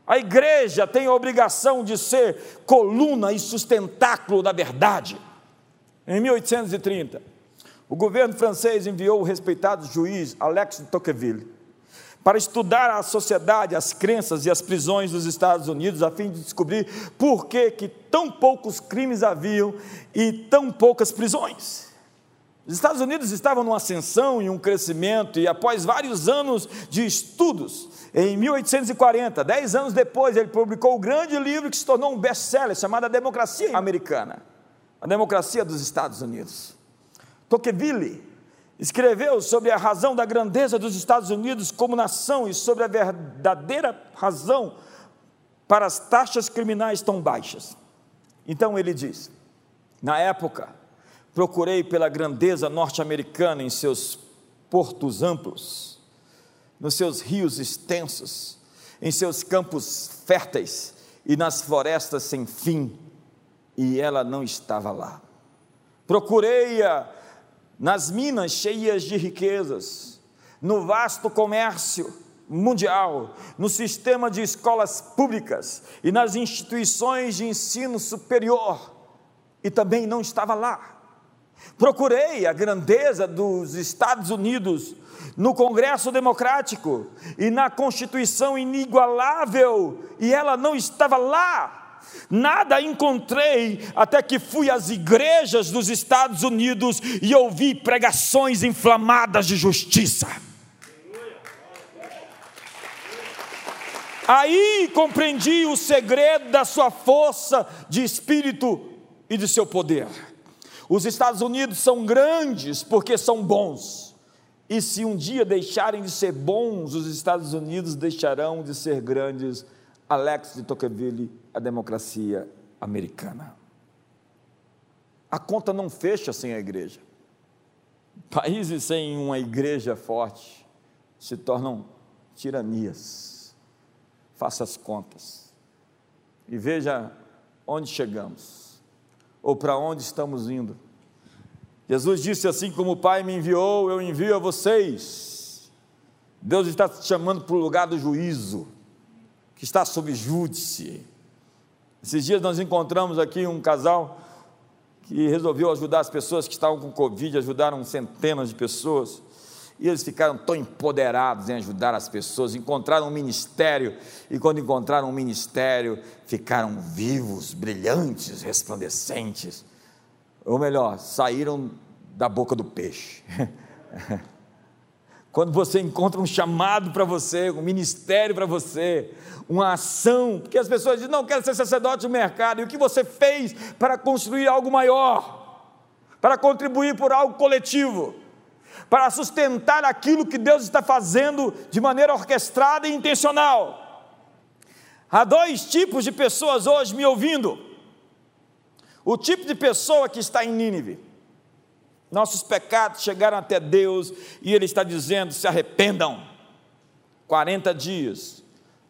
A: A igreja tem a obrigação de ser coluna e sustentáculo da verdade. Em 1830, o governo francês enviou o respeitado juiz Alex de Tocqueville para estudar a sociedade, as crenças e as prisões dos Estados Unidos, a fim de descobrir por que, que tão poucos crimes haviam e tão poucas prisões. Os Estados Unidos estavam numa ascensão e um crescimento, e após vários anos de estudos, em 1840, dez anos depois, ele publicou o grande livro que se tornou um best-seller, chamado A Democracia Americana, a Democracia dos Estados Unidos. Tocqueville escreveu sobre a razão da grandeza dos Estados Unidos como nação e sobre a verdadeira razão para as taxas criminais tão baixas. Então ele diz: na época, Procurei pela grandeza norte-americana em seus portos amplos, nos seus rios extensos, em seus campos férteis e nas florestas sem fim, e ela não estava lá. Procurei-a nas minas cheias de riquezas, no vasto comércio mundial, no sistema de escolas públicas e nas instituições de ensino superior, e também não estava lá. Procurei a grandeza dos Estados Unidos no Congresso Democrático e na Constituição inigualável, e ela não estava lá. Nada encontrei até que fui às igrejas dos Estados Unidos e ouvi pregações inflamadas de justiça. Aí compreendi o segredo da sua força de espírito e de seu poder. Os Estados Unidos são grandes porque são bons. E se um dia deixarem de ser bons, os Estados Unidos deixarão de ser grandes. Alex de Tocqueville, a democracia americana. A conta não fecha sem a igreja. Países sem uma igreja forte se tornam tiranias. Faça as contas e veja onde chegamos ou para onde estamos indo. Jesus disse assim: Como o Pai me enviou, eu envio a vocês. Deus está te chamando para o lugar do juízo, que está sob júdice. Esses dias nós encontramos aqui um casal que resolveu ajudar as pessoas que estavam com Covid, ajudaram centenas de pessoas. E eles ficaram tão empoderados em ajudar as pessoas, encontraram um ministério, e quando encontraram um ministério, ficaram vivos, brilhantes, resplandecentes. Ou melhor, saíram da boca do peixe. [laughs] Quando você encontra um chamado para você, um ministério para você, uma ação, porque as pessoas dizem, não, quero ser sacerdote do mercado, e o que você fez para construir algo maior, para contribuir por algo coletivo, para sustentar aquilo que Deus está fazendo de maneira orquestrada e intencional. Há dois tipos de pessoas hoje me ouvindo. O tipo de pessoa que está em Nínive, nossos pecados chegaram até Deus e Ele está dizendo: se arrependam. 40 dias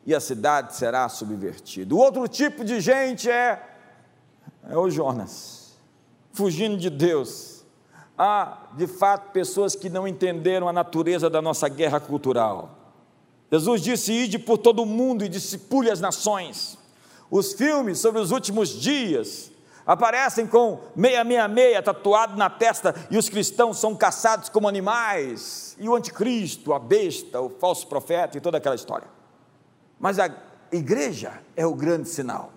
A: e a cidade será subvertida. O outro tipo de gente é, é o Jonas, fugindo de Deus. Há, de fato, pessoas que não entenderam a natureza da nossa guerra cultural. Jesus disse: Ide por todo o mundo e discipule as nações. Os filmes sobre os últimos dias aparecem com 666 tatuado na testa e os cristãos são caçados como animais, e o anticristo, a besta, o falso profeta e toda aquela história. Mas a igreja é o grande sinal.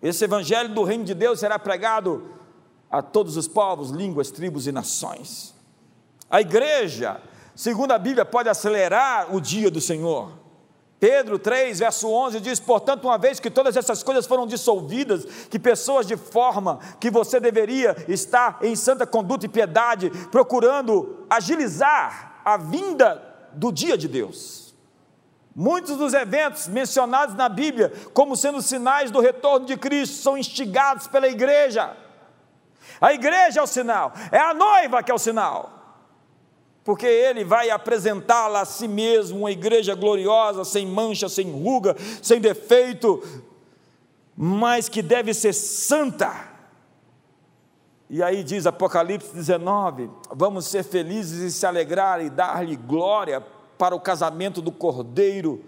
A: Esse evangelho do reino de Deus será pregado a todos os povos, línguas, tribos e nações. A igreja, segundo a Bíblia, pode acelerar o dia do Senhor. Pedro 3, verso 11 diz: Portanto, uma vez que todas essas coisas foram dissolvidas, que pessoas de forma que você deveria estar em santa conduta e piedade, procurando agilizar a vinda do dia de Deus. Muitos dos eventos mencionados na Bíblia como sendo sinais do retorno de Cristo são instigados pela igreja. A igreja é o sinal, é a noiva que é o sinal porque ele vai apresentá-la a si mesmo, uma igreja gloriosa, sem mancha, sem ruga, sem defeito, mas que deve ser santa. E aí diz Apocalipse 19: vamos ser felizes e se alegrar e dar-lhe glória para o casamento do cordeiro,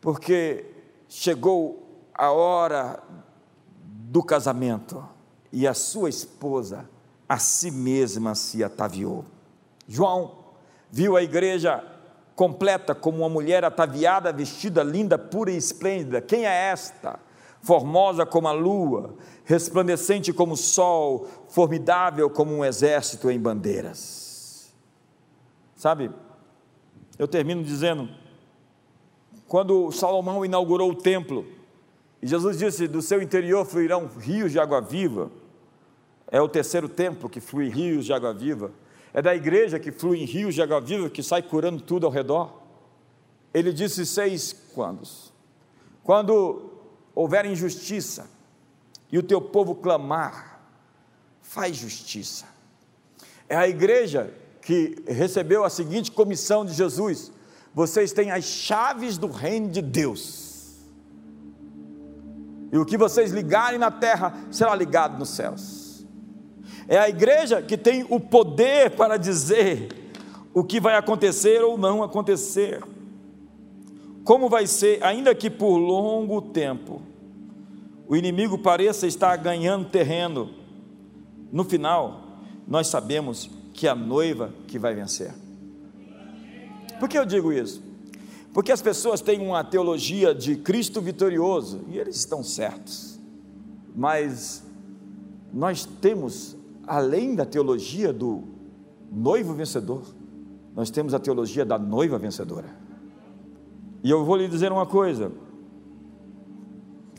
A: porque chegou a hora do casamento e a sua esposa a si mesma se ataviou. João viu a igreja completa como uma mulher ataviada, vestida, linda, pura e esplêndida. Quem é esta? Formosa como a lua, resplandecente como o sol, formidável como um exército em bandeiras. Sabe, eu termino dizendo: quando Salomão inaugurou o templo, e Jesus disse: do seu interior fluirão rios de água viva, é o terceiro templo que flui rios de água viva. É da igreja que flui rios de água viva que sai curando tudo ao redor. Ele disse seis quandos. Quando houver injustiça e o teu povo clamar, faz justiça. É a igreja que recebeu a seguinte comissão de Jesus: vocês têm as chaves do reino de Deus. E o que vocês ligarem na terra será ligado nos céus. É a igreja que tem o poder para dizer o que vai acontecer ou não acontecer. Como vai ser, ainda que por longo tempo, o inimigo pareça estar ganhando terreno, no final, nós sabemos que é a noiva que vai vencer. Por que eu digo isso? Porque as pessoas têm uma teologia de Cristo vitorioso, e eles estão certos, mas nós temos além da teologia do noivo vencedor, nós temos a teologia da noiva vencedora. E eu vou lhe dizer uma coisa,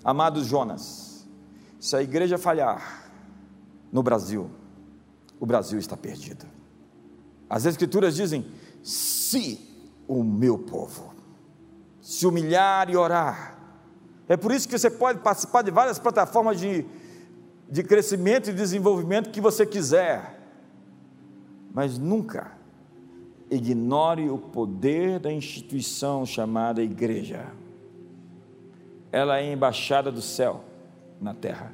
A: amados Jonas, se a igreja falhar no Brasil, o Brasil está perdido. As Escrituras dizem: se o meu povo se humilhar e orar, é por isso que você pode participar de várias plataformas de de crescimento e desenvolvimento que você quiser, mas nunca ignore o poder da instituição chamada igreja. Ela é a embaixada do céu na terra.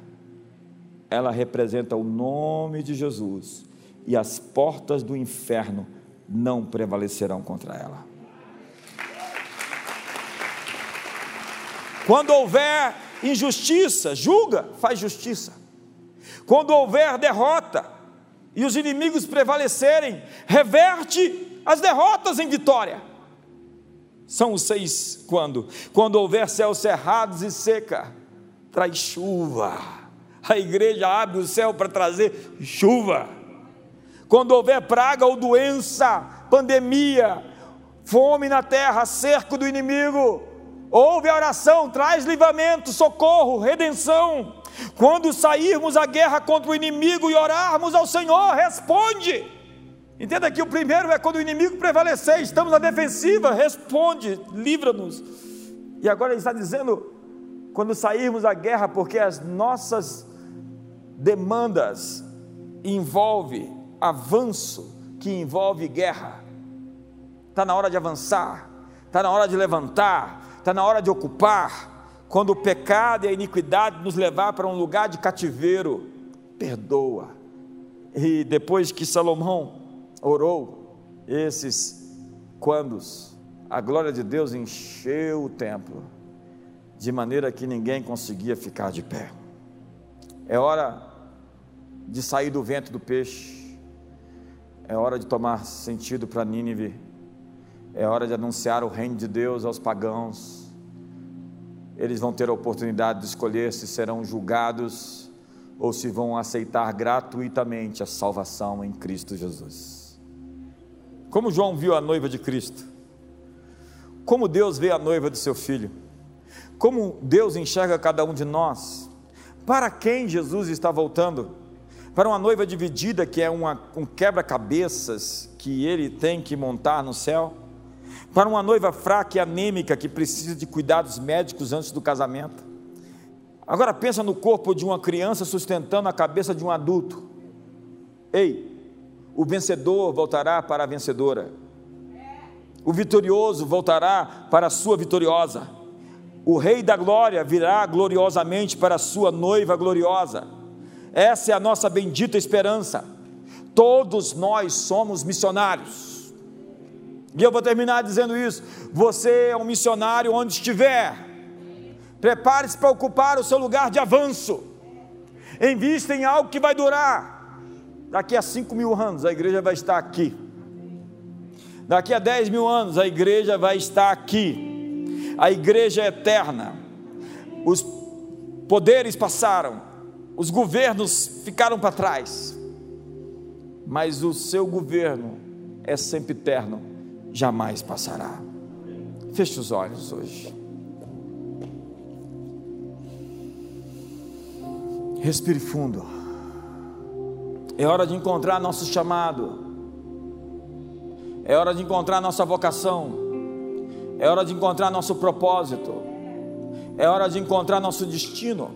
A: Ela representa o nome de Jesus e as portas do inferno não prevalecerão contra ela. Quando houver injustiça, julga, faz justiça. Quando houver derrota e os inimigos prevalecerem, reverte as derrotas em vitória. São os seis quando? Quando houver céus cerrados e seca, traz chuva. A igreja abre o céu para trazer chuva. Quando houver praga ou doença, pandemia, fome na terra, cerco do inimigo, ouve a oração, traz livramento, socorro, redenção. Quando sairmos à guerra contra o inimigo e orarmos ao Senhor, responde. Entenda que o primeiro é quando o inimigo prevalecer, estamos na defensiva, responde, livra-nos. E agora ele está dizendo, quando sairmos à guerra, porque as nossas demandas envolve avanço, que envolve guerra. Está na hora de avançar, está na hora de levantar, está na hora de ocupar. Quando o pecado e a iniquidade nos levar para um lugar de cativeiro, perdoa. E depois que Salomão orou esses quandos a glória de Deus encheu o templo, de maneira que ninguém conseguia ficar de pé. É hora de sair do vento do peixe, é hora de tomar sentido para Nínive, é hora de anunciar o reino de Deus aos pagãos. Eles vão ter a oportunidade de escolher se serão julgados ou se vão aceitar gratuitamente a salvação em Cristo Jesus. Como João viu a noiva de Cristo? Como Deus vê a noiva do seu filho? Como Deus enxerga cada um de nós? Para quem Jesus está voltando? Para uma noiva dividida que é uma, um quebra-cabeças que ele tem que montar no céu? Para uma noiva fraca e anêmica que precisa de cuidados médicos antes do casamento? Agora pensa no corpo de uma criança sustentando a cabeça de um adulto. Ei, o vencedor voltará para a vencedora. O vitorioso voltará para a sua vitoriosa. O Rei da Glória virá gloriosamente para a sua noiva gloriosa. Essa é a nossa bendita esperança. Todos nós somos missionários. E eu vou terminar dizendo isso. Você é um missionário onde estiver. Prepare-se para ocupar o seu lugar de avanço. Invista em algo que vai durar Daqui a 5 mil anos a igreja vai estar aqui. Daqui a 10 mil anos a igreja vai estar aqui. A igreja é eterna. Os poderes passaram, os governos ficaram para trás, mas o seu governo é sempre eterno, jamais passará. Feche os olhos hoje. Respire fundo. É hora de encontrar nosso chamado. É hora de encontrar nossa vocação. É hora de encontrar nosso propósito. É hora de encontrar nosso destino.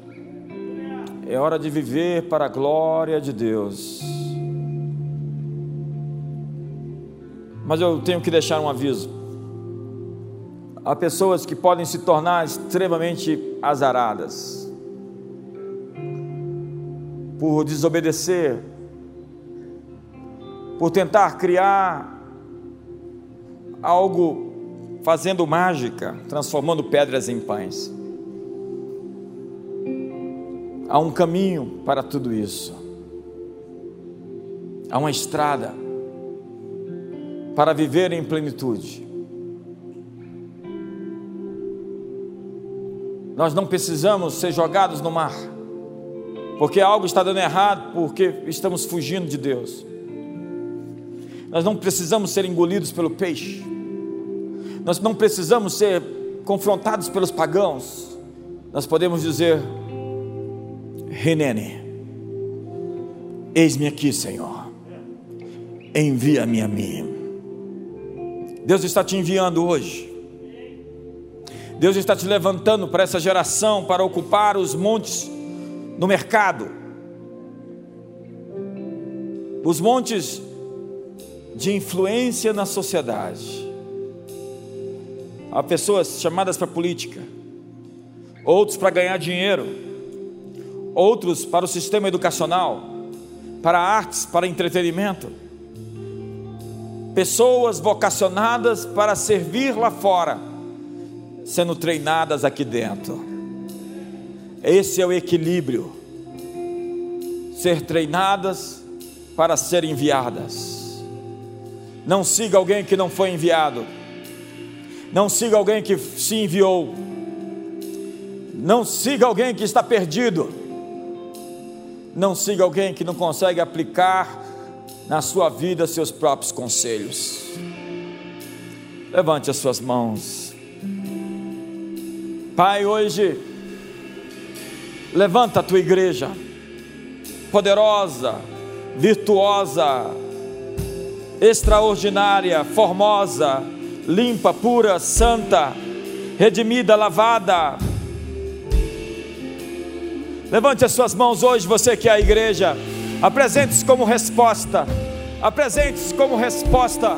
A: É hora de viver para a glória de Deus. Mas eu tenho que deixar um aviso. Há pessoas que podem se tornar extremamente azaradas por desobedecer por tentar criar algo fazendo mágica, transformando pedras em pães. Há um caminho para tudo isso. Há uma estrada para viver em plenitude. Nós não precisamos ser jogados no mar, porque algo está dando errado, porque estamos fugindo de Deus. Nós não precisamos ser engolidos pelo peixe. Nós não precisamos ser confrontados pelos pagãos. Nós podemos dizer: Renene, eis-me aqui, Senhor. Envia-me a mim. Deus está te enviando hoje. Deus está te levantando para essa geração para ocupar os montes no mercado. Os montes de influência na sociedade. Há pessoas chamadas para política, outros para ganhar dinheiro, outros para o sistema educacional, para artes, para entretenimento. Pessoas vocacionadas para servir lá fora, sendo treinadas aqui dentro. Esse é o equilíbrio. Ser treinadas para ser enviadas. Não siga alguém que não foi enviado. Não siga alguém que se enviou. Não siga alguém que está perdido. Não siga alguém que não consegue aplicar na sua vida seus próprios conselhos. Levante as suas mãos. Pai, hoje, levanta a tua igreja, poderosa, virtuosa, extraordinária, formosa, limpa, pura, santa, redimida, lavada. Levante as suas mãos hoje, você que é a igreja. Apresente-se como resposta. Apresente-se como resposta.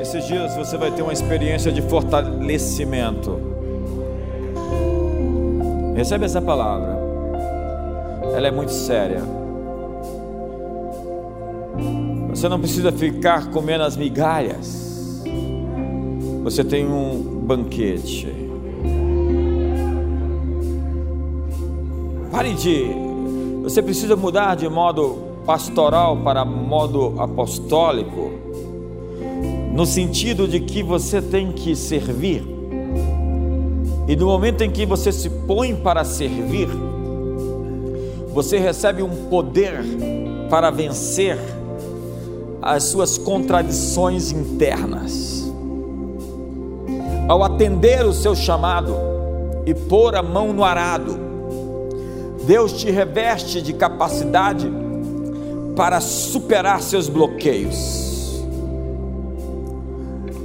A: Esses dias você vai ter uma experiência de fortalecimento. Recebe essa palavra. Ela é muito séria. Você não precisa ficar comendo as migalhas. Você tem um banquete. Pare de. Você precisa mudar de modo pastoral para modo apostólico, no sentido de que você tem que servir. E no momento em que você se põe para servir, você recebe um poder para vencer as suas contradições internas. Ao atender o seu chamado e pôr a mão no arado, Deus te reveste de capacidade para superar seus bloqueios.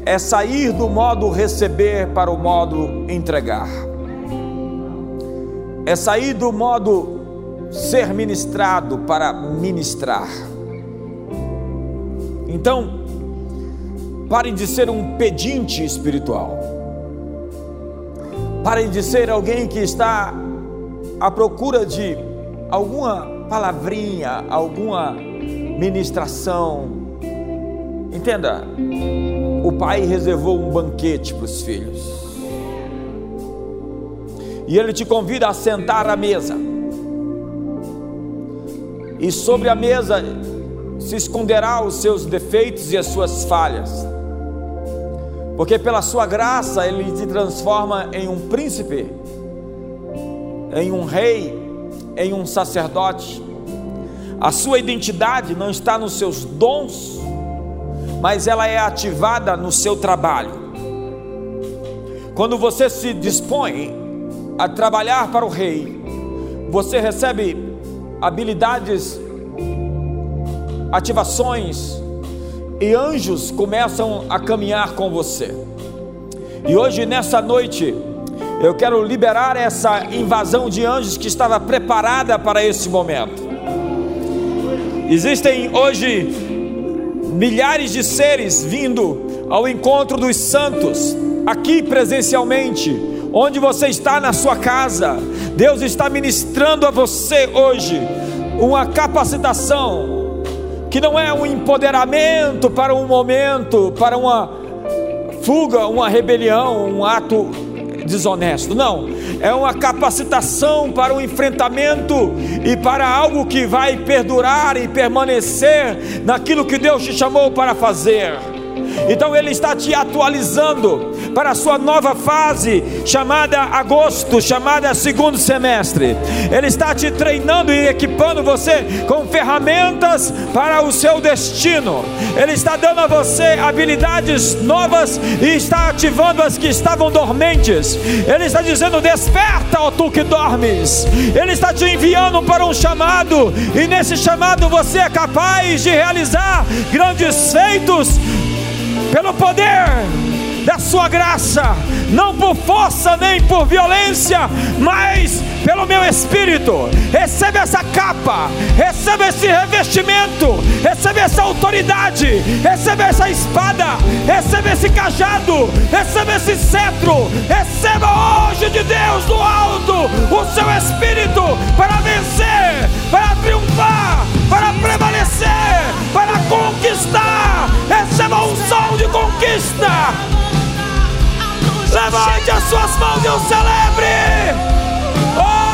A: É sair do modo receber para o modo entregar. É sair do modo ser ministrado para ministrar então, pare de ser um pedinte espiritual. Pare de ser alguém que está à procura de alguma palavrinha, alguma ministração. Entenda, o pai reservou um banquete para os filhos. E ele te convida a sentar à mesa. E sobre a mesa se esconderá os seus defeitos e as suas falhas, porque pela sua graça Ele te transforma em um príncipe, em um rei, em um sacerdote. A sua identidade não está nos seus dons, mas ela é ativada no seu trabalho. Quando você se dispõe a trabalhar para o rei, você recebe habilidades ativações e anjos começam a caminhar com você. E hoje, nessa noite, eu quero liberar essa invasão de anjos que estava preparada para esse momento. Existem hoje milhares de seres vindo ao encontro dos santos, aqui presencialmente, onde você está na sua casa. Deus está ministrando a você hoje uma capacitação que não é um empoderamento para um momento, para uma fuga, uma rebelião, um ato desonesto. Não, é uma capacitação para o um enfrentamento e para algo que vai perdurar e permanecer naquilo que Deus te chamou para fazer. Então Ele está te atualizando para a sua nova fase, chamada agosto, chamada segundo semestre. Ele está te treinando e equipando você com ferramentas para o seu destino. Ele está dando a você habilidades novas e está ativando as que estavam dormentes. Ele está dizendo: Desperta, ó tu que dormes. Ele está te enviando para um chamado, e nesse chamado você é capaz de realizar grandes feitos pelo poder da sua graça, não por força nem por violência, mas pelo meu espírito. Receba essa capa, receba esse revestimento,
B: receba essa autoridade, receba essa espada, receba esse cajado, receba esse cetro, receba hoje de Deus do alto o seu espírito para vencer, para triunfar, para prevalecer, para conquistar. Receba um som de conquista. Levante as suas mãos e o celebre. Oh!